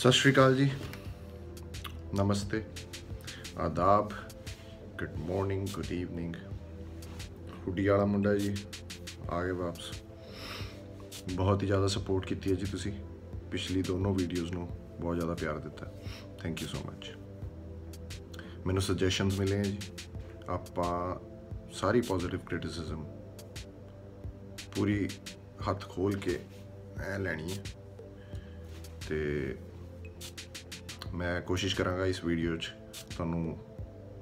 ਸਤਿ ਸ਼੍ਰੀ ਅਕਾਲ ਜੀ। ਨਮਸਤੇ। ਆਦਾਬ। Good morning good evening hoodie ਵਾਲਾ ਮੁੰਡਾ ਜੀ, ਆ ਗਏ ਵਾਪਸ। ਬਹੁਤ ਹੀ ਜ਼ਿਆਦਾ ਸਪੋਰਟ ਕੀਤੀ ਹੈ ਜੀ ਤੁਸੀਂ। ਪਿਛਲੀ ਦੋਨੋਂ ਵੀਡੀਓਜ਼ ਨੂੰ ਬਹੁਤ ਜ਼ਿਆਦਾ ਪਿਆਰ ਦਿੱਤਾ। ਥੈਂਕ ਯੂ ਸੋ ਮੱਚ ਮੈਨੂੰ ਸੁਜੈਸ਼ਨਸ ਮਿਲੇ ਹੈ ਜੀ। ਆਪਾਂ ਸਾਰੀ ਪੋਜ਼ਿਟਿਵ ਕ੍ਰਿਟਿਸਿਜ਼ਮ ਪੂਰੀ ਹੱਥ ਖੋਲ ਕੇ ਐ ਲੈਣੀ ਹੈ। ਤੇ ਮੈਂ ਕੋਸ਼ਿਸ਼ ਕਰਾਂਗਾ ਇਸ ਵੀਡੀਓ 'ਚ ਤੁਹਾਨੂੰ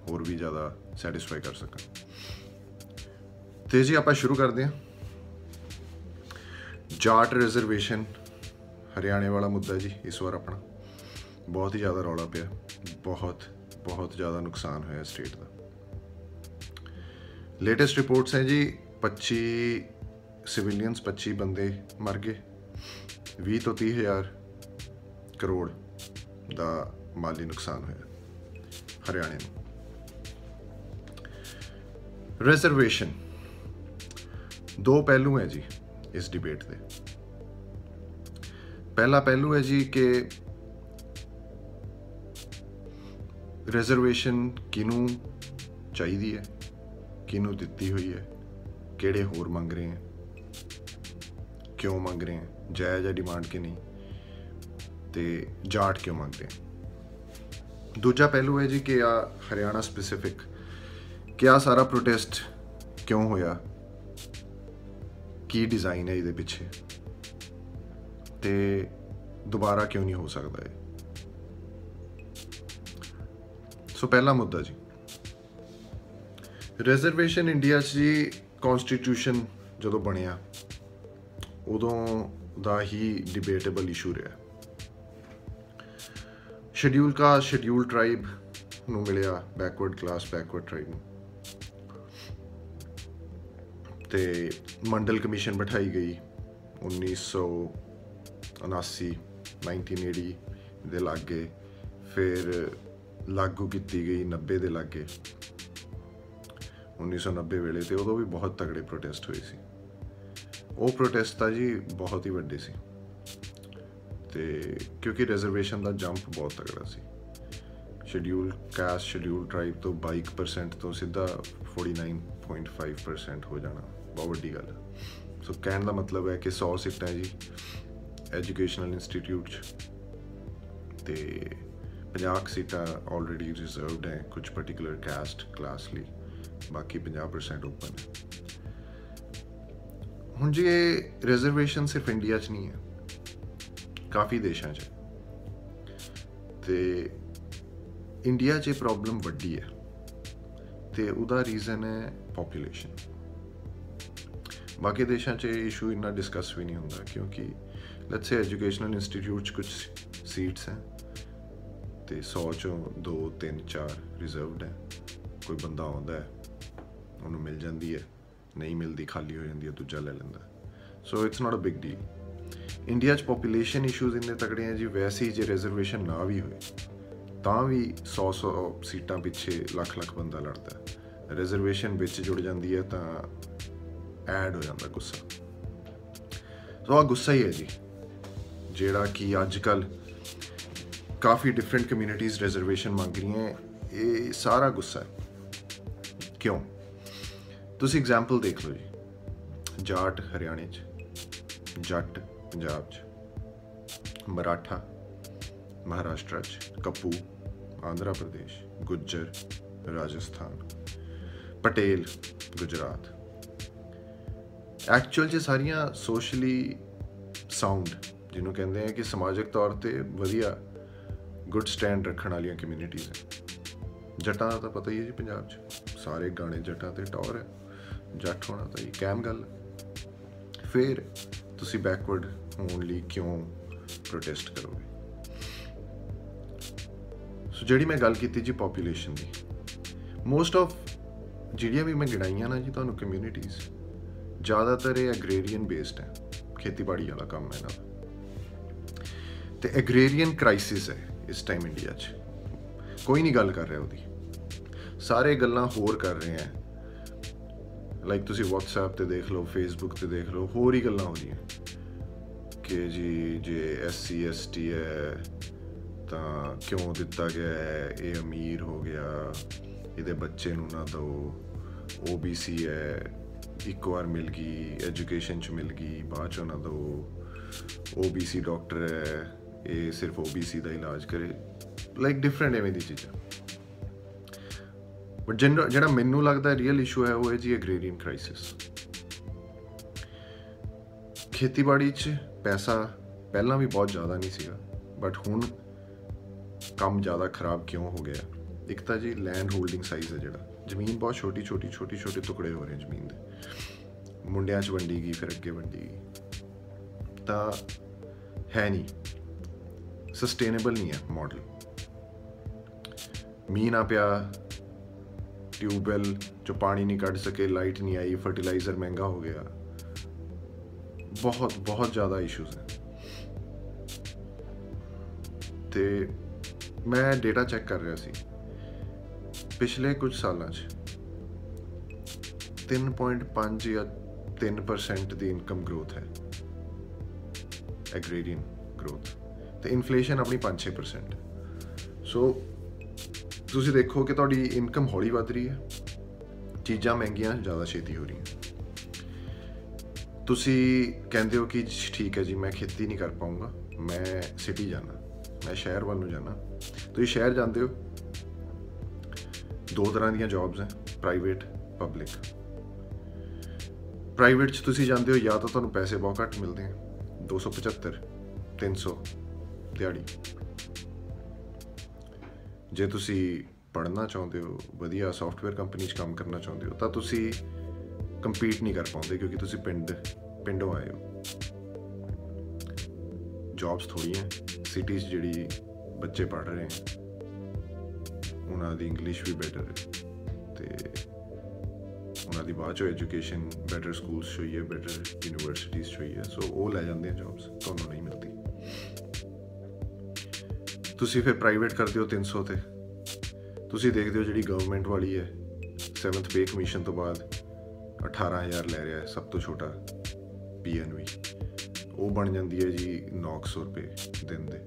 ਹੋਰ ਵੀ ਜ਼ਿਆਦਾ ਸੈਟੀਸਫਾਈ ਕਰ ਸਕਾਂ ਤੇ ਜੀ ਆਪਾਂ ਸ਼ੁਰੂ ਕਰਦੇ ਹਾਂ। ਜਾਟ ਰਿਜ਼ਰਵੇਸ਼ਨ ਹਰਿਆਣੇ ਵਾਲਾ ਮੁੱਦਾ ਜੀ, ਇਸ ਵਾਰ ਆਪਣਾ। ਬਹੁਤ ਹੀ ਜ਼ਿਆਦਾ ਰੌਲਾ ਪਿਆ। ਬਹੁਤ ਬਹੁਤ ਜ਼ਿਆਦਾ ਨੁਕਸਾਨ ਹੋਇਆ ਸਟੇਟ ਦਾ। ਲੇਟੈਸਟ ਰਿਪੋਰਟਸ ਹੈ ਜੀ 25 ਸਿਵਿਲੀਅਨਸ 25 ਬੰਦੇ ਮਰ ਗਏ। 20 ਤੋਂ 30 ਹਜ਼ਾਰ ਕਰੋੜ। ਦਾ ਮਾਲੀ ਨੁਕਸਾਨ ਹੋਇਆ। ਹਰਿਆਣੇ ਨੂੰ। ਰਿਜ਼ਰਵੇਸ਼ਨ ਦੋ ਪਹਿਲੂ ਹੈ ਜੀ ਇਸ ਡਿਬੇਟ ਦੇ। ਪਹਿਲਾ ਪਹਿਲੂ ਹੈ ਜੀ ਕਿ ਰਿਜ਼ਰਵੇਸ਼ਨ ਕਿਨੂੰ ਚਾਹੀਦੀ ਹੈ ਕਿਨੂੰ ਦਿੱਤੀ ਹੋਈ ਹੈ, ਕਿਹੜੇ ਹੋਰ ਮੰਗ ਰਹੇ ਹੈ, ਕਿਉਂ ਮੰਗ ਰਹੇ ਹੈ, ਜਾਇਜ਼ ਹੈ ਡਿਮਾਂਡ ਕਿ ਨਹੀਂ। ਤੇ ਜਾਟ ਕਿਉਂ ਮੰਗ ਰਹੇ ਹੈ ਦੂਜਾ ਪਹਿਲੂ ਹੈ ਜੀ ਕਿ ਆ ਹਰਿਆਣਾ ਸਪੈਸਿਫਿਕ ਕਿ ਆ ਸਾਰਾ ਪ੍ਰੋਟੈਸਟ ਕਿਉਂ ਹੋਇਆ? ਕੀ ਡਿਜ਼ਾਈਨ ਹੈ ਇਹਦੇ ਪਿੱਛੇ? ਤੇ ਦੁਬਾਰਾ ਕਿਉਂ ਨਹੀਂ ਹੋ ਸਕਦਾ ਇਹ? ਸੋ ਪਹਿਲਾ ਮੁੱਦਾ ਜੀ। ਰਿਜ਼ਰਵੇਸ਼ਨ ਇੰਡੀਆ 'ਚ ਜੀ ਕਨਸਟੀਟਿਊਸ਼ਨ ਜਦੋਂ ਬਣਿਆ, ਉਦੋਂ ਦਾ ਹੀ ਡਿਬੇਟੇਬਲ ਇਸ਼ੂ ਰਿਹਾ। ਸ਼ਡਿਊਲ ਕਾ ਸ਼ਡਿਊਲ ਟ੍ਰਾਈਬ ਨੂੰ ਮਿਲਿਆ ਬੈਕਵਰਡ ਕਲਾਸ ਬੈਕਵਰਡ ਟ੍ਰਾਈਬ ਨੂੰ ਤੇ ਮੰਡਲ ਕਮਿਸ਼ਨ ਬਿਠਾਈ ਗਈ 1979 1980 ਦੇ ਲਾਗੇ ਫਿਰ ਲਾਗੂ ਕੀਤੀ ਗਈ 90 ਦੇ ਲਾਗੇ 1990 ਵੇਲੇ ਤੇ ਉਦੋਂ ਵੀ ਬਹੁਤ ਤਗੜੇ ਪ੍ਰੋਟੈਸਟ ਹੋਏ ਸੀ ਉਹ ਪ੍ਰੋਟੈਸਟ ਤਾਂ ਜੀ ਬਹੁਤ ਹੀ ਵੱਡੇ ਸੀ ਤੇ ਕਿਉਂਕਿ ਰਿਜ਼ਰਵੇਸ਼ਨ ਦਾ ਜੰਪ ਬਹੁਤ ਤਗੜਾ ਸੀ। ਸ਼ਡਿਊਲ ਕਾਸਟ ਸ਼ਡਿਊਲ ਟ੍ਰਾਈਬ ਤੋਂ 22% ਤੋਂ ਸਿੱਧਾ 49.5% ਹੋ ਜਾਣਾ। ਬਹੁਤ ਵੱਡੀ ਗੱਲ। ਹੈ ਸੋ ਕਹਿਣ ਦਾ ਮਤਲਬ ਹੈ ਕਿ 100 ਸੀਟਾਂ ਜੀ ਐਜੂਕੇਸ਼ਨਲ ਇੰਸਟੀਚਿਊਟ ਚ ਤੇ 50 ਸੀਟਾਂ ਆਲਰੇਡੀ ਰਿਜ਼ਰਵਡ ਹੈ ਕੁਝ ਪਾਰਟਿਕੂਲਰ ਕਾਸਟ ਕਲਾਸ ਲਈ, ਬਾਕੀ 50% ਓਪਨ ਹੈ। ਹੁਣ ਜੀ ਇਹ ਰਿਜ਼ਰਵੇਸ਼ਨ ਸਿਰਫ ਇੰਡੀਆ 'ਚ ਨਹੀਂ ਹੈ ਕਾਫੀ ਦੇਸ਼ਾਂ 'ਚ। ਤੇ ਇੰਡੀਆ 'ਚ ਇਹ ਪ੍ਰੋਬਲਮ ਵੱਡੀ ਹੈ। ਤੇ ਉਹਦਾ ਰੀਜ਼ਨ ਹੈ ਪੋਪੂਲੇਸ਼ਨ ਬਾਕੀ ਦੇਸ਼ਾਂ 'ਚ ਇਹ ਇਸ਼ੂ ਇੰਨਾ ਡਿਸਕਸ ਵੀ ਨਹੀਂ ਹੁੰਦਾ ਕਿਉਂਕਿ ਲੈਟਸ ਸੇ ਐਜੂਕੇਸ਼ਨਲ ਇੰਸਟੀਚਿਊਟ 'ਚ ਕੁਝ ਸੀਟਸ ਹੈ। ਤੇ 100 ਚੋਂ 2 3 4 ਰਿਜ਼ਰਵਡ ਹੈ। ਕੋਈ ਬੰਦਾ ਆਉਂਦਾ ਹੈ, ਉਹਨੂੰ ਮਿਲ ਜਾਂਦੀ ਹੈ। ਨਹੀਂ ਮਿਲਦੀ, ਖਾਲੀ ਹੋ ਜਾਂਦੀ ਹੈ, ਦੂਜਾ ਲੈ ਲੈਂਦਾ so it's not a big deal India 'ਚ ਪੋਪੂਲੇਸ਼ਨ ਇਸ਼ੂਜ਼ ਇੰਨੇ ਤਕੜੇ ਆ ਜੀ, ਵੈਸੇ ਹੀ ਜੇ ਰਿਜ਼ਰਵੇਸ਼ਨ ਨਾ ਵੀ ਹੋਏ, ਤਾਂ ਵੀ 100 100 ਸੀਟਾਂ ਪਿੱਛੇ ਲੱਖ ਲੱਖ ਬੰਦਾ ਲੜਦਾ ਹੈ। ਰਿਜ਼ਰਵੇਸ਼ਨ ਵਿੱਚ ਜੁੜ ਜਾਂਦੀ ਹੈ ਤਾਂ ਐਡ ਹੋ ਜਾਂਦਾ ਗੁੱਸਾ। ਸੋ ਆ ਗੁੱਸਾ ਹੀ ਹੈ ਜੀ, ਜਿਹੜਾ ਕਿ ਅੱਜ ਕੱਲ ਕਾਫੀ ਡਿਫਰੈਂਟ ਕਮਿਊਨਿਟੀਜ਼ ਰਿਜ਼ਰਵੇਸ਼ਨ ਮੰਗ ਰਹੀਆਂ ਇਹ ਸਾਰਾ ਗੁੱਸਾ ਹੈ। ਕਿਉਂ? ਤੁਸੀਂ ਐਗਜ਼ਾਮਪਲ ਦੇਖ ਲਓ ਜੀ, ਜਾਟ ਹਰਿਆਣੇ 'ਚ, ਜੱਟ ਪੰਜਾਬ 'ਚ, ਮਰਾਠਾ, ਮਹਾਰਾਸ਼ਟਰ 'ਚ, ਕਪੂ, ਆਂਧਰਾ ਪ੍ਰਦੇਸ਼, ਗੁੱਜਰ, ਰਾਜਸਥਾਨ, ਪਟੇਲ, ਗੁਜਰਾਤ। ਐਕਚੁਅਲ 'ਚ ਸਾਰੀਆਂ ਸੋਸ਼ਲੀ ਸਾਊਂਡ ਜਿਹਨੂੰ ਕਹਿੰਦੇ ਆ ਕਿ ਸਮਾਜਿਕ ਤੌਰ ਤੇ ਵਧੀਆ ਗੁੱਡ ਸਟੈਂਡ ਰੱਖਣ ਵਾਲੀਆਂ ਕਮਿਊਨਿਟੀਆਂ ਹੈ ਜੱਟਾਂ ਦਾ ਤਾਂ ਪਤਾ ਹੀ ਹੈ ਜੀ ਪੰਜਾਬ 'ਚ। ਸਾਰੇ ਗਾਣੇ ਜੱਟਾਂ ਤੇ ਟੌਰ ਹੈ। ਜੱਟ ਹੋਣਾ ਤਾਂ ਇਹ ਕੈਮ ਗੱਲ ਫਿਰ ਤੁਸੀਂ ਬੈਕਵਰਡ ਹੋਣ ਲਈ ਕਿਉਂ ਪ੍ਰੋਟੈਸਟ ਕਰੋਗੇ? ਸੋ ਜਿਹੜੀ ਮੈਂ ਗੱਲ ਕੀਤੀ ਜੀ ਪੋਪੂਲੇਸ਼ਨ ਦੀ ਮੋਸਟ ਆਫ ਜਿਹੜੀਆਂ ਵੀ ਮੈਂ ਗਿਣਾਈਆਂ ਨਾ ਜੀ ਤੁਹਾਨੂੰ ਕਮਿਊਨਿਟੀਜ਼ ਜ਼ਿਆਦਾਤਰ ਇਹ ਐਗਰੀਰੀਅਨ ਬੇਸਡ ਹੈ, ਖੇਤੀਬਾੜੀ ਵਾਲਾ ਕੰਮ ਹੈ ਨਾ ਤੇ ਐਗਰੀਰੀਅਨ ਕ੍ਰਾਈਸਿਸ ਹੈ ਇਸ ਟਾਈਮ ਇੰਡੀਆ 'ਚ। ਕੋਈ ਨਹੀਂ ਗੱਲ ਕਰ ਰਿਹਾ ਉਹਦੀ। ਸਾਰੇ ਗੱਲਾਂ ਹੋਰ ਕਰ ਰਹੇ ਆ ਲਾਈਕ ਤੁਸੀਂ WhatsApp ਤੇ ਦੇਖ ਲਓ, Facebook ਤੇ ਦੇਖ ਲਓ, ਹੋਰ ਹੀ ਗੱਲਾਂ ਹੋ ਰਹੀਆਂ। ਕਿ ਜੀ, ਜੇ ਐਸਸੀ ਐਸਟੀ ਹੈ, ਤਾਂ ਕਿਉਂ ਦਿੱਤਾ ਗਿਆ ਹੈ? ਇਹ ਅਮੀਰ ਹੋ ਗਿਆ। ਇਹਦੇ ਬੱਚੇ ਨੂੰ ਨਾ ਦਿਓ। OBC ਹੈ। ਇੱਕ ਵਾਰ ਮਿਲ ਗਈ ਐਜੂਕੇਸ਼ਨ ਚ ਮਿਲ ਗਈ, ਬਾਅਦ ਚੋਂ ਨਾ ਦਿਓ। OBC ਡਾਕਟਰ ਹੈ। ਇਹ ਸਿਰਫ OBC ਦਾ ਇਲਾਜ ਕਰੇ। ਲਾਈਕ ਡਿਫਰੈਂਟ ਐਵੇਂ ਦੀ ਚੀਜ਼ਾਂ। ਬਟ ਜਿਹੜਾ ਮੈਨੂੰ ਲੱਗਦਾ ਰੀਅਲ ਇਸ਼ੂ ਹੈ, ਉਹ ਹੈ ਜੀ ਐਗਰੀਰੀਅਨ ਕ੍ਰਾਈਸਿਸ ਖੇਤੀਬਾੜੀ 'ਚ ਪੈਸਾ ਪਹਿਲਾਂ ਵੀ ਬਹੁਤ ਜ਼ਿਆਦਾ ਨਹੀਂ ਸੀਗਾ ਬਟ ਹੁਣ ਕੰਮ ਜ਼ਿਆਦਾ ਖਰਾਬ ਕਿਉਂ ਹੋ ਗਿਆ? ਇੱਕ ਤਾਂ ਜੀ ਲੈਂਡ ਹੋਲਡਿੰਗ ਸਾਈਜ਼ ਹੈ ਜਿਹੜਾ। ਜ਼ਮੀਨ ਬਹੁਤ ਛੋਟੀ ਛੋਟੀ ਛੋਟੀ, ਛੋਟੇ ਟੁਕੜੇ ਹੋ ਰਹੇ ਜ਼ਮੀਨ ਦੇ। ਮੁੰਡਿਆਂ 'ਚ ਵੰਡੀ ਗਈ, ਫਿਰ ਅੱਗੇ ਵੰਡੀ ਗਈ। ਤਾਂ ਹੈ ਨਹੀਂ। ਸਸਟੇਨੇਬਲ ਨਹੀਂ ਹੈ ਮਾਡਲ ਮੀਂਹ ਨਾ ਪਿਆ ਟਿਊਬਵੈਲ ਚੋਂ ਪਾਣੀ ਨਹੀਂ ਕੱਢ ਸਕੇ ਲਾਈਟ ਨਹੀਂ ਆਈ ਫਰਟੀਲਾਈਜ਼ਰ ਮਹਿੰਗਾ ਹੋ ਗਿਆ। ਬਹੁਤ ਬਹੁਤ ਜ਼ਿਆਦਾ ਇਸ਼ੂਜ਼ ਹੈ ਤੇ ਮੈਂ ਡੇਟਾ ਚੈੱਕ ਕਰ ਰਿਹਾ ਸੀ। ਪਿਛਲੇ ਕੁਝ ਸਾਲਾਂ 'ਚ 3.5 ਜਾਂ 3% ਦੀ ਇਨਕਮ ਗਰੋਥ ਹੈ। ਐਗਰੀਰੀਅਨ ਗਰੋਥ ਤੇ ਇਨਫਲੇਸ਼ਨ ਆਪਣੀ 5-6% ਸੋ ਤੁਸੀਂ ਦੇਖੋ ਕਿ ਤੁਹਾਡੀ ਇਨਕਮ ਹੌਲੀ ਵੱਧ ਰਹੀ ਹੈ। ਚੀਜ਼ਾਂ ਮਹਿੰਗੀਆਂ, ਜ਼ਿਆਦਾ ਛੇਤੀ ਹੋ ਰਹੀਆਂ। ਤੁਸੀਂ ਕਹਿੰਦੇ ਹੋ ਕਿ ਠੀਕ ਹੈ ਜੀ, ਮੈਂ ਖੇਤੀ ਨਹੀਂ ਕਰ ਪਾਉਂਗਾ ਮੈਂ ਸਿਟੀ ਜਾਣਾ, ਮੈਂ ਸ਼ਹਿਰ ਵੱਲ ਨੂੰ ਜਾਣਾ। ਤੁਸੀਂ ਸ਼ਹਿਰ ਜਾਂਦੇ ਹੋ। ਦੋ ਤਰ੍ਹਾਂ ਦੀਆਂ ਜੌਬਸ ਹੈ ਪ੍ਰਾਈਵੇਟ ਪਬਲਿਕ ਪ੍ਰਾਈਵੇਟ 'ਚ ਤੁਸੀਂ ਜਾਂਦੇ ਹੋ, ਜਾਂ ਤਾਂ ਤੁਹਾਨੂੰ ਪੈਸੇ ਬਹੁਤ ਘੱਟ ਮਿਲਦੇ ਆ। 275 300 ਦਿਹਾੜੀ। ਜੇ ਤੁਸੀਂ ਪੜ੍ਹਨਾ ਚਾਹੁੰਦੇ ਹੋ, ਵਧੀਆ ਸੌਫਟਵੇਅਰ ਕੰਪਨੀ 'ਚ ਕੰਮ ਕਰਨਾ ਚਾਹੁੰਦੇ ਹੋ, ਤਾਂ ਤੁਸੀਂ ਕੰਪੀਟ ਨਹੀਂ ਕਰ ਪਾਉਂਦੇ ਕਿਉਂਕਿ ਤੁਸੀਂ ਪਿੰਡ, ਪਿੰਡੋਂ ਆਏ ਹੋ। ਜੌਬਸ ਥੋੜੀਆਂ ਸਿਟੀਜ਼ ਜਿਹੜੀ ਬੱਚੇ ਪੜ੍ਹ ਰਹੇ ਹਨ ਉਹਨਾਂ ਦੀ ਇੰਗਲਿਸ਼ ਵੀ ਬੈਟਰ ਹੈ ਤੇ ਉਹਨਾਂ ਦੀ ਬਾਅਦ ਚੋਂ ਐਜੂਕੇਸ਼ਨ ਬੈਟਰ ਸਕੂਲਸ ਹੋਈ ਹੈ ਬੈਟਰ ਯੂਨੀਵਰਸਿਟੀਜ਼ ਹੋਈ ਹੈ ਸੋ ਉਹ ਲੈ ਜਾਂਦੇ ਆ ਜੌਬਸ ਤੁਹਾਨੂੰ ਨਹੀਂ ਮਿਲਦੀ। ਤੁਸੀਂ ਫਿਰ ਪ੍ਰਾਈਵੇਟ ਕਰਦੇ ਹੋ 300 ਤੇ। ਤੁਸੀਂ ਦੇਖਦੇ ਹੋ ਜਿਹੜੀ ਗਵਰਨਮੈਂਟ ਵਾਲੀ ਹੈ 7th ਪੇ ਕਮਿਸ਼ਨ ਤੋਂ ਬਾਅਦ 18000 ਲੈ ਰਿਹਾ ਹੈ, ਸਭ ਤੋਂ ਛੋਟਾ ਪੀਐਨਵੀ ਉਹ ਬਣ ਜਾਂਦੀ ਹੈ ਜੀ 900 ਰੁਪਏ ਦਿਨ ਦੇ।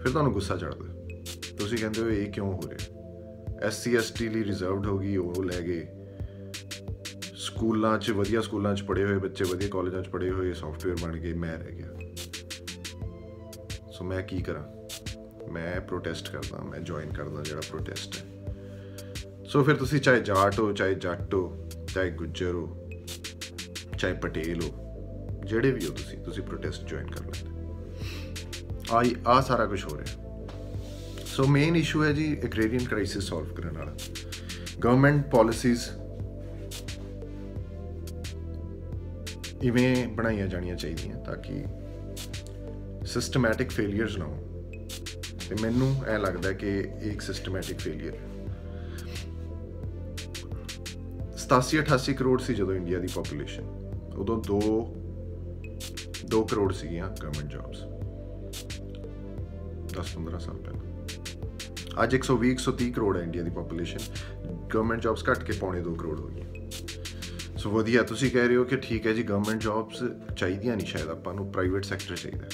ਫਿਰ ਤੁਹਾਨੂੰ ਗੁੱਸਾ ਚੜਦਾ ਤੁਸੀਂ ਕਹਿੰਦੇ ਹੋ, ਇਹ ਕਿਉਂ ਹੋ ਰਿਹਾ? ਐਸਸੀ ਐਸਟੀ ਲਈ ਰਿਜ਼ਰਵਡ ਹੋ ਗਈ, ਉਹ ਲੈ ਗਏ। ਸਕੂਲਾਂ 'ਚ, ਵਧੀਆ ਸਕੂਲਾਂ 'ਚ ਪੜ੍ਹੇ ਹੋਏ ਬੱਚੇ, ਵਧੀਆ ਕਾਲਜਾਂ 'ਚ ਪੜ੍ਹੇ ਹੋਏ ਸੌਫਟਵੇਅਰ ਬਣ ਗਏ, ਮੈਂ ਰਹਿ ਗਿਆ। ਸੋ ਮੈਂ ਕੀ ਕਰਾਂ? ਮੈਂ ਪ੍ਰੋਟੈਸਟ ਕਰਦਾ, ਮੈਂ ਜੁਆਇਨ ਕਰਦਾ ਜਿਹੜਾ ਪ੍ਰੋਟੈਸਟ ਹੈ। ਸੋ ਫਿਰ ਤੁਸੀਂ ਚਾਹੇ ਜਾਟ ਹੋ, ਚਾਹੇ ਜੱਟ ਹੋ ਚਾਹੇ ਗੁੱਜਰ ਹੋ, ਚਾਹੇ ਪਟੇਲ ਹੋ, ਜਿਹੜੇ ਵੀ ਹੋ ਤੁਸੀਂ ਤੁਸੀਂ ਪ੍ਰੋਟੈਸਟ ਜੁਆਇਨ ਕਰ ਲੈਂਦੇ ਆਈ ਆ ਸਾਰਾ ਕੁਝ ਹੋ ਰਿਹਾ। ਸੋ ਮੇਨ ਇਸ਼ੂ ਹੈ ਜੀ ਐਗਰੀਰੀਅਨ ਕ੍ਰਾਈਸਿਸ ਸੋਲਵ ਕਰਨ ਵਾਲਾ। ਗਵਰਨਮੈਂਟ ਪਾਲਿਸੀਜ਼ ਇਵੇਂ ਬਣਾਈਆਂ ਜਾਣੀਆਂ ਚਾਹੀਦੀਆਂ ਤਾਂ ਕਿ ਸਿਸਟਮੈਟਿਕ ਫੇਲਿਅਰਸ ਨਾ ਹੋਣ। ਤੇ ਮੈਨੂੰ ਐ ਲੱਗਦਾ ਕਿ ਇਹ ਇੱਕ ਸਿਸਟਮੈਟਿਕ ਫੇਲਿਅਰ 87 88 ਕਰੋੜ ਸੀ ਜਦੋਂ ਇੰਡੀਆ ਦੀ ਪੋਪੂਲੇਸ਼ਨ ਉਦੋਂ 2 2 ਕਰੋੜ ਸੀਗੀਆਂ ਗਵਰਨਮੈਂਟ ਜੌਬਸ 10 15 ਸਾਲ ਪਹਿਲਾਂ। ਅੱਜ 120 130 ਕਰੋੜ ਹੈ ਇੰਡੀਆ ਦੀ ਪੋਪੂਲੇਸ਼ਨ ਗਵਰਨਮੈਂਟ ਜੌਬਸ ਘਟ ਕੇ ਪੌਣੇ 2 ਕਰੋੜ ਹੋ ਗਈਆਂ। ਸੋ ਵਧੀਆ, ਤੁਸੀਂ ਕਹਿ ਰਹੇ ਹੋ ਕਿ ਠੀਕ ਹੈ ਜੀ ਗਵਰਨਮੈਂਟ ਜੌਬਸ ਚਾਹੀਦੀਆਂ ਨਹੀਂ ਸ਼ਾਇਦ ਆਪਾਂ ਨੂੰ ਪ੍ਰਾਈਵੇਟ ਸੈਕਟਰ ਚਾਹੀਦਾ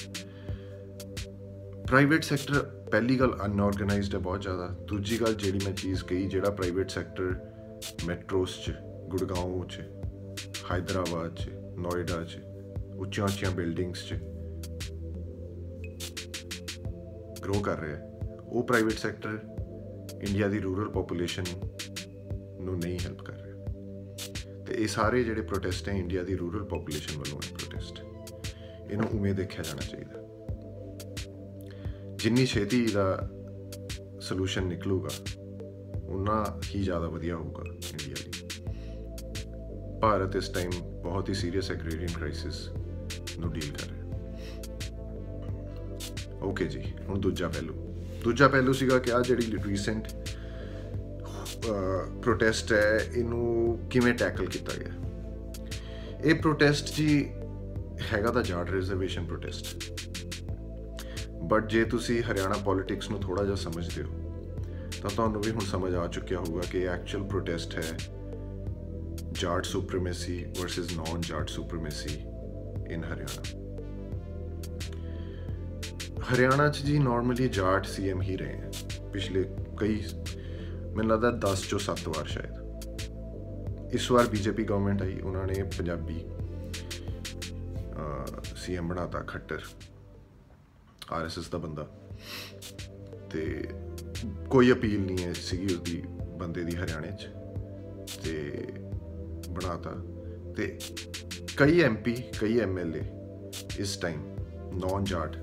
ਪ੍ਰਾਈਵੇਟ ਸੈਕਟਰ ਪਹਿਲੀ ਗੱਲ ਅਨਆਰਗੇਨਾਈਜ਼ਡ ਹੈ ਬਹੁਤ ਜ਼ਿਆਦਾ। ਦੂਜੀ ਗੱਲ ਜਿਹੜੀ ਮੈਂ ਚੀਜ਼ ਕਹੀ, ਜਿਹੜਾ ਪ੍ਰਾਈਵੇਟ ਸੈਕਟਰ ਮੈਟਰੋਸ 'ਚ ગુડગાંવ છે, હૈદરાબાદ છે નોઈડા છે ઊંચીਆਂ ઊંચੀਆਂ ਬਿਲਡਿੰਗਸ 'ਚ ਗਰੋ ਕਰ ਰਿਹਾ ਹੈ ਉਹ ਪ੍ਰਾਈਵੇਟ ਸੈਕਟਰ ਇੰਡੀਆ ਦੀ ਰੂਰਲ ਪੋਪੂਲੇਸ਼ਨ ਨੂੰ ਨਹੀਂ ਹੈਲਪ ਕਰ ਰਿਹਾ ਤੇ ਇਹ ਸਾਰੇ ਜਿਹੜੇ ਪ੍ਰੋਟੈਸਟ ਹੈ ਇੰਡੀਆ ਦੀ ਰੂਰਲ ਪੋਪੂਲੇਸ਼ਨ ਵੱਲੋਂ ਹੈ ਪ੍ਰੋਟੈਸਟ ਇਹਨੂੰ ਉਵੇਂ ਦੇਖਿਆ ਜਾਣਾ ਚਾਹੀਦਾ ਜਿੰਨੀ ਛੇਤੀ ਦਾ ਸੋਲੂਸ਼ਨ ਨਿਕਲੂਗਾ ਉਨਾ ਹੀ ਜ਼ਿਆਦਾ ਵਧੀਆ ਹੋਊਗਾ ਇੰਡੀਆ ਲਈ ਭਾਰਤ ਇਸ ਟਾਈਮ ਬਹੁਤ ਹੀ ਸੀਰੀਅਸ ਐਗਰੀਰੀਅਨ ਕ੍ਰਾਈਸਿਸ ਨੂੰ ਡੀਲ ਕਰ ਰਿਹਾ। ਓਕੇ ਜੀ, ਹੁਣ ਦੂਜਾ ਪਹਿਲੂ। ਦੂਜਾ ਪਹਿਲੂ ਸੀਗਾ ਕਿ ਆ ਜਿਹੜੀ ਰੀਸੈਂਟ ਪ੍ਰੋਟੈਸਟ ਹੈ, ਇਹਨੂੰ ਕਿਵੇਂ ਟੈਕਲ ਕੀਤਾ ਗਿਆ? ਇਹ ਪ੍ਰੋਟੈਸਟ ਜੀ ਹੈਗਾ ਤਾਂ ਜਾਟ ਰਿਜ਼ਰਵੇਸ਼ਨ ਪ੍ਰੋਟੈਸਟ ਬਟ ਜੇ ਤੁਸੀਂ ਹਰਿਆਣਾ ਪੋਲਿਟਿਕਸ ਨੂੰ ਥੋੜਾ ਜਿਹਾ ਸਮਝਦੇ ਹੋ, ਤਾਂ ਤੁਹਾਨੂੰ ਵੀ ਹੁਣ ਸਮਝ ਆ ਚੁੱਕਿਆ ਹੋਊਗਾ ਕਿ ਐਕਚੁਅਲ ਪ੍ਰੋਟੈਸਟ ਹੈ। Jat supremacy versus non Jat supremacy in Haryana Haryana 'ਚ ਜੀ ਨਾਰਮਲੀ ਜਾਟ ਸੀਐਮ ਹੀ ਰਹੇ ਹੈ। ਪਿਛਲੇ ਕਈ, ਮੈਨੂੰ ਲੱਗਦਾ 10 ਚੋਂ 7 ਵਾਰ ਸ਼ਾਇਦ। ਇਸ ਵਾਰ ਬੀਜੇਪੀ ਗਵਰਨਮੈਂਟ ਆਈ, ਉਹਨਾਂ ਨੇ ਪੰਜਾਬੀ ਸੀਐਮ ਬਣਾਤਾ ਖੱਟਰ। ਆਰਐਸਐਸ ਦਾ ਬੰਦਾ। ਤੇ ਕੋਈ ਅਪੀਲ ਨਹੀਂ ਹੈ ਸੀਗੀ ਉਹਦੀ ਬੰਦੇ ਦੀ ਹਰਿਆਣੇ 'ਚ। ਤੇ ਬਣਾਤਾ ਤੇ ਕਈ ਐਮਪੀ ਕਈ ਐਮਐਲਏ ਇਸ ਟਾਈਮ ਨੌਨ ਜਾਟ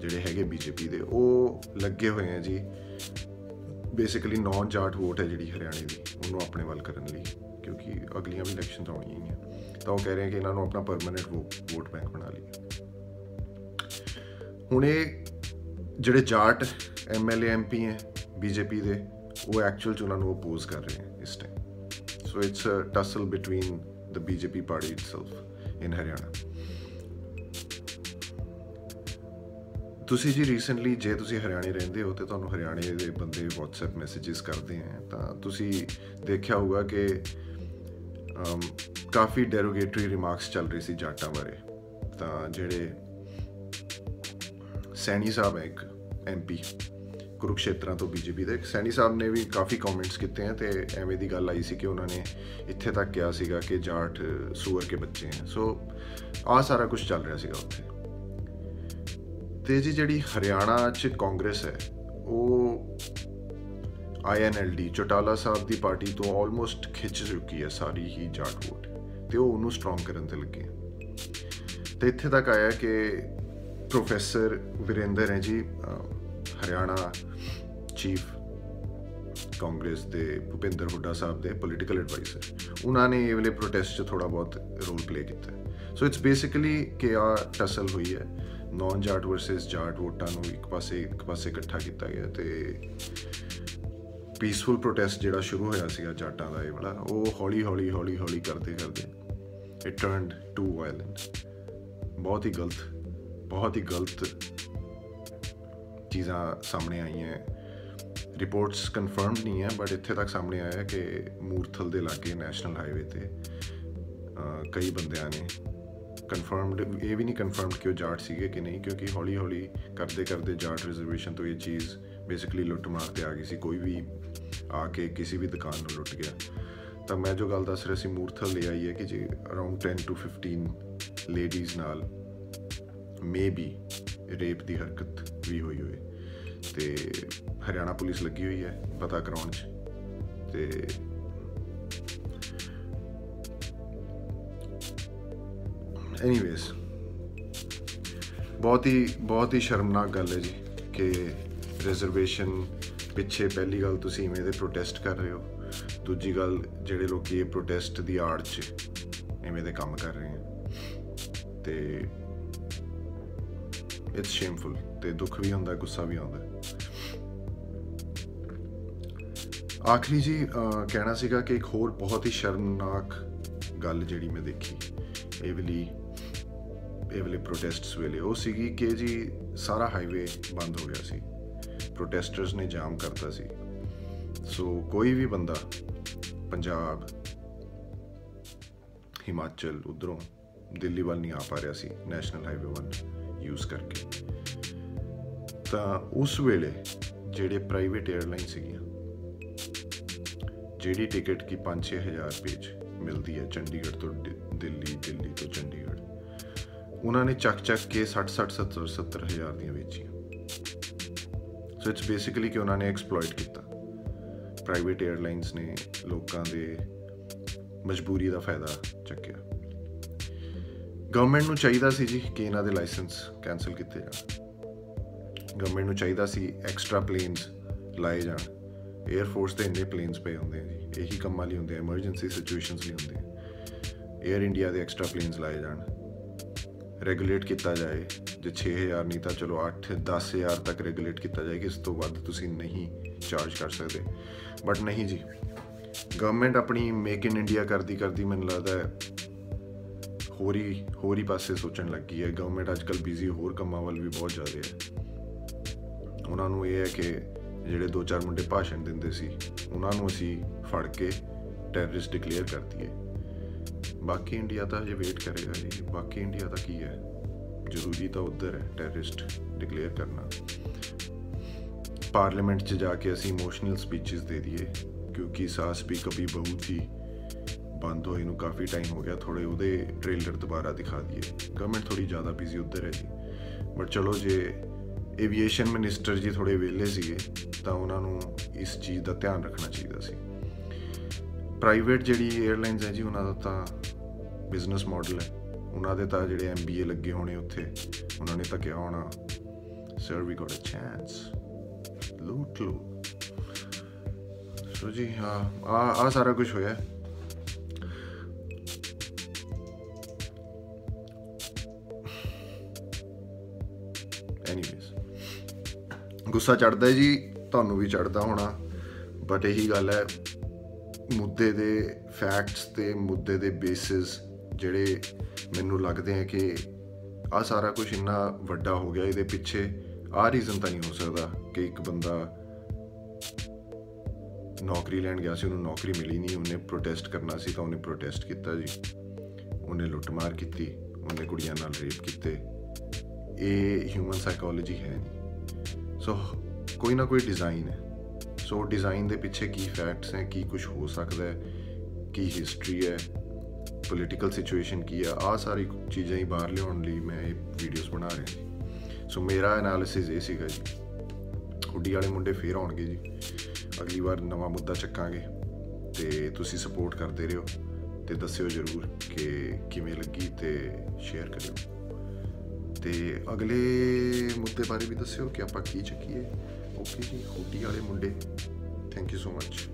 ਜਿਹੜੇ ਹੈਗੇ ਬੀਜੇਪੀ ਦੇ, ਉਹ ਲੱਗੇ ਹੋਏ ਆ ਜੀ। ਬੇਸਿਕਲੀ ਨੌਨ ਜਾਟ ਵੋਟ ਹੈ ਜਿਹੜੀ ਹਰਿਆਣੇ ਦੀ, ਉਹਨੂੰ ਆਪਣੇ ਵੱਲ ਕਰਨ ਲਈ, ਕਿਉਂਕਿ ਅਗਲੀਆਂ ਵੀ ਇਲੈਕਸ਼ਨਸ ਆਉਣੀਆਂ ਹੀ ਆ। ਤਾਂ ਉਹ ਕਹਿ ਰਹੇ ਆ ਕਿ ਇਹਨਾਂ ਨੂੰ ਆਪਣਾ ਪਰਮਨੈਂਟ ਵੋਟ ਬੈਂਕ ਬਣਾ ਲਈਏ। ਹੁਣ ਇਹ ਜਿਹੜੇ ਜਾਟ ਐਮਐਲਏ ਐਮਪੀ ਹੈ ਬੀਜੇਪੀ ਦੇ, ਉਹ ਐਕਚੁਅਲ ਚ ਉਹਨਾਂ ਨੂੰ ਅਪੋਜ਼ ਕਰ ਰਹੇ ਹੈ ਇਸ time so it's a tussle between the BJP party itself in Haryana ਤੁਸੀਂ ਜੀ ਰੀਸੈਂਟਲੀ ਜੇ ਤੁਸੀਂ ਹਰਿਆਣੇ ਰਹਿੰਦੇ ਹੋ ਤੇ ਤੁਹਾਨੂੰ ਹਰਿਆਣੇ ਦੇ ਬੰਦੇ WhatsApp ਮੈਸੇजेस ਕਰਦੇ ਆ ਤਾਂ ਤੁਸੀਂ ਦੇਖਿਆ ਹੋਊਗਾ ਕਿ ਕਾਫੀ ਡੈਰੋਗੇਟਰੀ ਰਿਮਾਰਕਸ ਚੱਲ ਰਹੀ ਸੀ ਜਾਟਾਂ ਬਾਰੇ। ਤਾਂ ਜਿਹੜੇ ਸੈਣੀ ਸਾਹਿਬ ਹੈ ਇੱਕ ਐਮਪੀ ਕੁਰੂਕਸ਼ੇਤਰਾਂ ਤੋਂ ਬੀਜੇਪੀ ਦੇ। ਸੈਣੀ ਸਾਹਿਬ ਨੇ ਵੀ ਕਾਫੀ ਕਮੈਂਟਸ ਕੀਤੇ ਆ ਤੇ ਐਵੇਂ ਦੀ ਗੱਲ ਆਈ ਸੀ ਕਿ ਉਹਨਾਂ ਨੇ ਇੱਥੇ ਤੱਕ ਕਿਹਾ ਸੀਗਾ ਕਿ ਜਾਟ, ਸੂਅਰ ਕੇ ਬੱਚੇ ਹਨ ਸੋ ਆ ਸਾਰਾ ਕੁਝ ਚੱਲ ਰਿਹਾ ਸੀਗਾ ਉੱਥੇ। ਤੇ ਜੀ ਜਿਹੜੀ ਹਰਿਆਣਾ 'ਚ ਕਾਂਗਰਸ ਹੈ, ਉਹ ਆਈਐਨਐਲਡੀ ਚੋਟਾਲਾ ਸਾਹਿਬ ਦੀ ਪਾਰਟੀ ਤੋਂ ਆਲਮੋਸਟ ਖਿੱਚ ਚੁੱਕੀ ਹੈ ਸਾਰੀ ਹੀ ਜਾਟ ਵੋਟ ਤੇ ਉਹ ਉਹਨੂੰ ਸਟਰੋਂਗ ਕਰਨ ਤੇ ਲੱਗੇ ਤੇ ਇੱਥੇ ਤੱਕ ਆਇਆ ਕਿ ਪ੍ਰੋਫੈਸਰ ਵਿਰੇਂਦਰ ਹੈ ਜੀ ਹਰਿਆਣਾ ਚੀਫ ਕਾਂਗਰਸ ਦੇ ਭੁਪਿੰਦਰ ਹੁੱਡਾ ਸਾਹਿਬ ਦੇ ਪੋਲੀਟੀਕਲ ਐਡਵਾਈਜ਼ਰ ਉਹਨਾਂ ਨੇ ਇਹ ਵੇਲੇ ਪ੍ਰੋਟੈਸਟ 'ਚ ਥੋੜਾ ਬਹੁਤ ਰੋਲ ਪਲੇ ਕੀਤਾ। ਸੋ ਇਟਸ ਬੇਸਿਕਲੀ ਕਿ ਆ ਟਸਲ ਹੋਈ ਹੈ। ਨੌਨ ਜਾਟ ਵਰਸਸ ਜਾਟ ਵੋਟਾਂ ਨੂੰ ਇੱਕ ਪਾਸੇ ਇੱਕ ਪਾਸੇ ਇਕੱਠਾ ਕੀਤਾ ਗਿਆ ਤੇ ਪੀਸਫੁਲ ਪ੍ਰੋਟੈਸਟ ਜਿਹੜਾ ਸ਼ੁਰੂ ਹੋਇਆ ਸੀਗਾ ਜਾਟਾਂ ਦਾ ਇਹ ਵਾਲਾ, ਉਹ ਹੌਲੀ ਹੌਲੀ ਹੌਲੀ ਹੌਲੀ ਕਰਦੇ ਕਰਦੇ ਇਟ ਟਰਨਡ ਟੂ ਵਾਇਲੈਂਟ ਬਹੁਤ ਹੀ ਗਲਤ ਬਹੁਤ ਹੀ ਗਲਤ ਚੀਜ਼ਾਂ ਸਾਹਮਣੇ ਆਈਆਂ ਰਿਪੋਰਟਸ ਕਨਫਰਮਡ ਨਹੀਂ ਹੈ ਬਟ ਇੱਥੇ ਤੱਕ ਸਾਹਮਣੇ ਆਇਆ ਹੈ ਕਿ ਮੂਰਥਲ ਦੇ ਲਾਗੇ ਨੈਸ਼ਨਲ ਹਾਈਵੇ ਤੇ ਕਈ ਬੰਦਿਆਂ ਨੇ ਕਨਫਰਮਡ ਇਹ ਵੀ ਨਹੀਂ ਕਨਫਰਮਡ ਕਿ ਉਹ ਜਾਟ ਸੀਗੇ ਕਿ ਨਹੀਂ, ਕਿਉਂਕਿ ਹੌਲੀ ਹੌਲੀ ਕਰਦੇ ਕਰਦੇ ਜਾਟ ਰਿਜ਼ਰਵੇਸ਼ਨ ਤੋਂ ਇਹ ਚੀਜ਼ ਬੇਸਿਕਲੀ ਲੁੱਟ ਮਾਰ ਤੇ ਆ ਗਈ ਸੀ। ਕੋਈ ਵੀ ਆ ਕੇ ਕਿਸੇ ਵੀ ਦੁਕਾਨ ਨੂੰ ਲੁੱਟ ਗਿਆ। ਤਾਂ ਮੈਂ ਜੋ ਗੱਲ ਦੱਸ ਰਿਹਾ ਸੀ, ਮੂਰਥਲ ਲੈ ਆਈ ਹੈ ਕਿ ਜੀ ਅਰਾਊਂਡ 10 ਟੂ 15 ਲੇਡੀਜ਼ ਨਾਲ ਮੇਬੀ ਰੇਪ ਦੀ ਹਰਕਤ ਵੀ ਹੋਈ ਹੋਏ ਤੇ ਹਰਿਆਣਾ ਪੁਲਿਸ ਲੱਗੀ ਹੋਈ ਹੈ ਪਤਾ ਕਰਾਉਣ 'ਚ। ਤੇ ਐਨੀਵੇਸ ਬਹੁਤ ਹੀ ਬਹੁਤ ਹੀ ਸ਼ਰਮਨਾਕ ਗੱਲ ਹੈ ਜੀ ਕਿ ਰਿਜ਼ਰਵੇਸ਼ਨ ਪਿੱਛੇ ਪਹਿਲੀ ਗੱਲ ਤੁਸੀਂ ਇਵੇਂ ਦੇ ਪ੍ਰੋਟੈਸਟ ਕਰ ਰਹੇ ਹੋ। ਦੂਜੀ ਗੱਲ, ਜਿਹੜੇ ਲੋਕੀ ਇਹ ਪ੍ਰੋਟੈਸਟ ਦੀ ਆੜ 'ਚ ਐਵੇਂ ਦੇ ਕੰਮ ਕਰ ਰਹੇ ਹਨ ਤੇ ਇਟਸ ਸ਼ੇਮਫੁਲ ਤੇ ਦੁੱਖ ਵੀ ਹੁੰਦਾ ਗੁੱਸਾ ਵੀ ਆਉਂਦਾ ਆਖਰੀ ਜੀ ਕਹਿਣਾ ਸੀਗਾ ਕਿ ਇੱਕ ਹੋਰ ਬਹੁਤ ਹੀ ਸ਼ਰਮਨਾਕ ਗੱਲ ਜਿਹੜੀ ਮੈਂ ਦੇਖੀ ਇਹ ਵਾਲੀ ਇਹ ਵਾਲੇ ਪ੍ਰੋਟੈਸਟਸ ਵੇਲੇ ਉਹ ਸੀਗੀ ਕਿ ਜੀ ਸਾਰਾ ਹਾਈਵੇ ਬੰਦ ਹੋ ਗਿਆ ਸੀ ਪ੍ਰੋਟੈਸਟਰਸ ਨੇ ਜਾਮ ਕਰਤਾ ਸੀ ਸੋ ਕੋਈ ਵੀ ਬੰਦਾ ਪੰਜਾਬ ਹਿਮਾਚਲ ਉਧਰੋਂ ਦਿੱਲੀ ਵੱਲ ਨਹੀਂ ਆ ਪਾ ਰਿਹਾ ਸੀ ਨੈਸ਼ਨਲ ਹਾਈਵੇ 1 ਯੂਜ਼ ਕਰਕੇ। ਤਾਂ ਉਸ ਵੇਲੇ ਜਿਹੜੇ ਪ੍ਰਾਈਵੇਟ 에ਅਰਲਾਈਨ ਸੀਗੀਆਂ, ਜਿਹੜੀ ਟਿਕਟ ਕੀ 5-6000 ਰੁਪਏ ਚ ਮਿਲਦੀ ਹੈ ਚੰਡੀਗੜ੍ਹ ਤੋਂ ਦਿੱਲੀ ਦਿੱਲੀ ਤੋਂ ਚੰਡੀਗੜ੍ਹ, ਉਹਨਾਂ ਨੇ ਚੱਕ ਚੱਕ ਕੇ 60 60 70 70 ਹਜ਼ਾਰ ਦੀਆਂ ਵੇਚੀਆਂ। ਸੋ ਇਟਸ ਬੇਸਿਕਲੀ ਕਿ ਉਹਨਾਂ ਨੇ ਐਕਸਪਲੋਇਟ ਕੀਤਾ। ਪ੍ਰਾਈਵੇਟ 에ਅਰਲਾਈਨਸ ਨੇ ਲੋਕਾਂ ਦੇ ਮਜਬੂਰੀ ਦਾ ਫਾਇਦਾ ਚੱਕਿਆ। ਗਵਰਨਮੈਂਟ ਨੂੰ ਚਾਹੀਦਾ ਸੀ ਜੀ ਕਿ ਇਹਨਾਂ ਦੇ ਲਾਇਸੈਂਸ ਕੈਨਸਲ ਕੀਤੇ ਜਾਣ। ਗਵਰਨਮੈਂਟ ਨੂੰ ਚਾਹੀਦਾ ਸੀ ਐਕਸਟਰਾ ਪਲੇਨਸ ਲਾਏ ਜਾਣ। 에ਅਰ ਫੋਰਸ ਦੇ ਇੰਨੇ ਪਲੇਨਸ ਪਏ ਹੁੰਦੇ ਆ ਜੀ। ਇਹੀ ਕੰਮਾਂ ਲਈ ਹੁੰਦੇ ਆ ਐਮਰਜੈਂਸੀ ਸਿਚੁਏਸ਼ਨਸ ਲਈ ਹੁੰਦੇ ਆ। 에ਅਰ ਇੰਡੀਆ ਦੇ ਐਕਸਟਰਾ ਪਲੇਨਸ ਲਾਏ ਜਾਣ। ਰੈਗੂਲੇਟ ਕੀਤਾ ਜਾਏ। ਜੇ 6000 ਨਹੀਂ ਤਾਂ ਚਲੋ 8 10000 ਤੱਕ ਰੈਗੂਲੇਟ ਕੀਤਾ ਜਾਏ ਕਿ ਇਸ ਤੋਂ ਵੱਧ ਤੁਸੀਂ ਨਹੀਂ ਚਾਰਜ ਕਰ ਸਕਦੇ। ਬਟ ਨਹੀਂ ਜੀ। ਗਵਰਨਮੈਂਟ ਆਪਣੀ ਮੇਕ ਇਨ ਇੰਡੀਆ ਕਰਦੀ ਕਰਦੀ ਮੈਨੂੰ ਲੱਗਦਾ ਹੈ ਹੋਰੀ ਹੋਰੀ ਪਾਸੇ ਸੋਚਣ ਲੱਗੀ ਹੈ। ਗਵਰਨਮੈਂਟ ਅੱਜਕੱਲ ਬਿਜ਼ੀ ਹੋਰ ਕੰਮਾਂ ਵੱਲ ਵੀ ਬਹੁਤ ਜ਼ਿਆਦਾ ਹੈ। ਉਹਨਾਂ ਨੂੰ ਇਹ ਹੈ ਕਿ ਜਿਹੜੇ ਦੋ ਚਾਰ ਮੁੰਡੇ ਭਾਸ਼ਣ ਦਿੰਦੇ ਸੀ, ਉਹਨਾਂ ਨੂੰ ਅਸੀਂ ਫੜ ਕੇ ਟੈਰਰਿਸਟ ਡਿਕਲੇਅਰ ਕਰ ਦਈਏ। ਬਾਕੀ ਇੰਡੀਆ ਤਾਂ ਹਜੇ ਵੇਟ ਕਰੇਗਾ ਜੀ। ਬਾਕੀ ਇੰਡੀਆ ਦਾ ਕੀ ਹੈ? ਜ਼ਰੂਰੀ ਤਾਂ ਉਧਰ ਹੈ ਟੈਰਰਿਸਟ ਡਿਕਲੇਅਰ ਕਰਨਾ। ਪਾਰਲੀਮੈਂਟ 'ਚ ਜਾ ਕੇ ਅਸੀਂ ਇਮੋਸ਼ਨਲ ਸਪੀਚਸ ਦੇ ਦਈਏ, ਕਿਉਂਕਿ ਸਾਸ ਵੀ ਕਭੀ ਬਹੂ ਥੀ ਬੰਦ ਹੋਏ ਨੂੰ ਕਾਫੀ ਟਾਈਮ ਹੋ ਗਿਆ ਥੋੜੇ ਉਹਦੇ ਟ੍ਰੇਲਰ ਦੁਬਾਰਾ ਦਿਖਾ ਦਈਏ। ਗਵਰਨਮੈਂਟ ਥੋੜੀ ਜ਼ਿਆਦਾ ਬਿਜ਼ੀ ਉਧਰ ਹੈ ਜੀ। ਬਟ ਚਲੋ ਜੇ ਐਵੀਏਸ਼ਨ ਮਿਨਿਸਟਰ ਜੀ ਥੋੜੇ ਵਿਹਲੇ ਸੀਗੇ, ਤਾਂ ਉਹਨਾਂ ਨੂੰ ਇਸ ਚੀਜ਼ ਦਾ ਧਿਆਨ ਰੱਖਣਾ ਚਾਹੀਦਾ ਸੀ। ਪ੍ਰਾਈਵੇਟ ਜਿਹੜੀ 에ਅਰਲਾਈਨਸ ਹੈ ਜੀ, ਉਹਨਾਂ ਦਾ ਤਾਂ ਬਿਜ਼ਨਸ ਮਾਡਲ ਹੈ। ਉਹਨਾਂ ਦੇ ਤਾਂ ਜਿਹੜੇ ਐਮਬੀਏ ਲੱਗੇ ਹੋਣੇ ਉੱਥੇ, ਉਹਨਾਂ ਨੇ ਤਾਂ ਕਿਹਾ ਹੋਣਾ ਸਰ ਵੀ ਗੋਟ ਅ ਚਾਂਸ ਲੂਟ ਲੋ ਸੋ ਜੀ, ਹਾਂ ਆ ਆ ਸਾਰਾ ਕੁਝ ਹੋਇਆ। ਗੁੱਸਾ ਚੜਦਾ ਹੈ ਜੀ, ਤੁਹਾਨੂੰ ਵੀ ਚੜਦਾ ਹੋਣਾ। ਬਟ ਇਹੀ ਗੱਲ ਹੈ, ਮੁੱਦੇ ਦੇ ਫੈਕਟਸ ਤੇ ਮੁੱਦੇ ਦੇ ਬੇਸਿਸ ਜਿਹੜੇ ਮੈਨੂੰ ਲੱਗਦੇ ਆ ਕਿ ਆ ਸਾਰਾ ਕੁਝ ਇੰਨਾ ਵੱਡਾ ਹੋ ਗਿਆ, ਇਹਦੇ ਪਿੱਛੇ ਆ ਰੀਜ਼ਨ ਤਾਂ ਨਹੀਂ ਹੋ ਸਕਦਾ ਕਿ ਇੱਕ ਬੰਦਾ ਨੌਕਰੀ ਲੈਣ ਗਿਆ ਸੀ, ਉਹਨੂੰ ਨੌਕਰੀ ਮਿਲੀ ਨਹੀਂ, ਉਹਨੇ ਪ੍ਰੋਟੈਸਟ ਕਰਨਾ ਸੀ ਤਾਂ ਉਹਨੇ ਪ੍ਰੋਟੈਸਟ ਕੀਤਾ ਜੀ। ਉਹਨੇ ਲੁੱਟਮਾਰ ਕੀਤੀ, ਉਹਨੇ ਕੁੜੀਆਂ ਨਾਲ ਰੇਪ ਕੀਤੇ। ਇਹ ਹਿਊਮਨ ਸਾਈਕੋਲੋਜੀ ਹੈ ਨਹੀਂ। ਸੋ ਕੋਈ ਨਾ ਕੋਈ ਡਿਜ਼ਾਈਨ ਹੈ। ਸੋ ਡਿਜ਼ਾਈਨ ਦੇ ਪਿੱਛੇ ਕੀ ਫੈਕਟਸ ਹੈ, ਕੀ ਕੁਝ ਹੋ ਸਕਦਾ ਹੈ, ਕੀ ਹਿਸਟਰੀ ਹੈ ਪੋਲੀਟੀਕਲ ਸਿਚੁਏਸ਼ਨ ਕੀ ਹੈ ਆ ਸਾਰੀ ਚੀਜ਼ਾਂ ਹੀ ਬਾਹਰ ਲਿਆਉਣ ਲਈ ਮੈਂ ਇਹ ਵੀਡੀਓਜ਼ ਬਣਾ ਰਿਹਾ ਜੀ। ਸੋ ਮੇਰਾ ਐਨਾਲਿਸਿਸ ਇਹ ਸੀਗਾ ਜੀ। ਹੁੱਡੀ ਵਾਲੇ ਮੁੰਡੇ ਫੇਰ ਆਉਣਗੇ ਜੀ। ਅਗਲੀ ਵਾਰ ਨਵਾਂ ਮੁੱਦਾ ਚੱਕਾਂਗੇ। ਤੇ ਤੁਸੀਂ ਸਪੋਰਟ ਕਰਦੇ ਰਹੋ ਤੇ ਦੱਸਿਓ ਜਰੂਰ ਕਿ ਕਿਵੇਂ ਲੱਗੀ ਤੇ ਸ਼ੇਅਰ ਕਰਿਓ। ਤੇ ਅਗਲੇ ਮੁੱਦੇ ਬਾਰੇ ਵੀ ਦੱਸਿਓ ਕਿ ਆਪਾਂ ਕੀ ਚੱਕੀਏ। ਓਕੇ ਜੀ ਹੁੱਡੀ ਵਾਲੇ ਮੁੰਡੇ। Thank you so much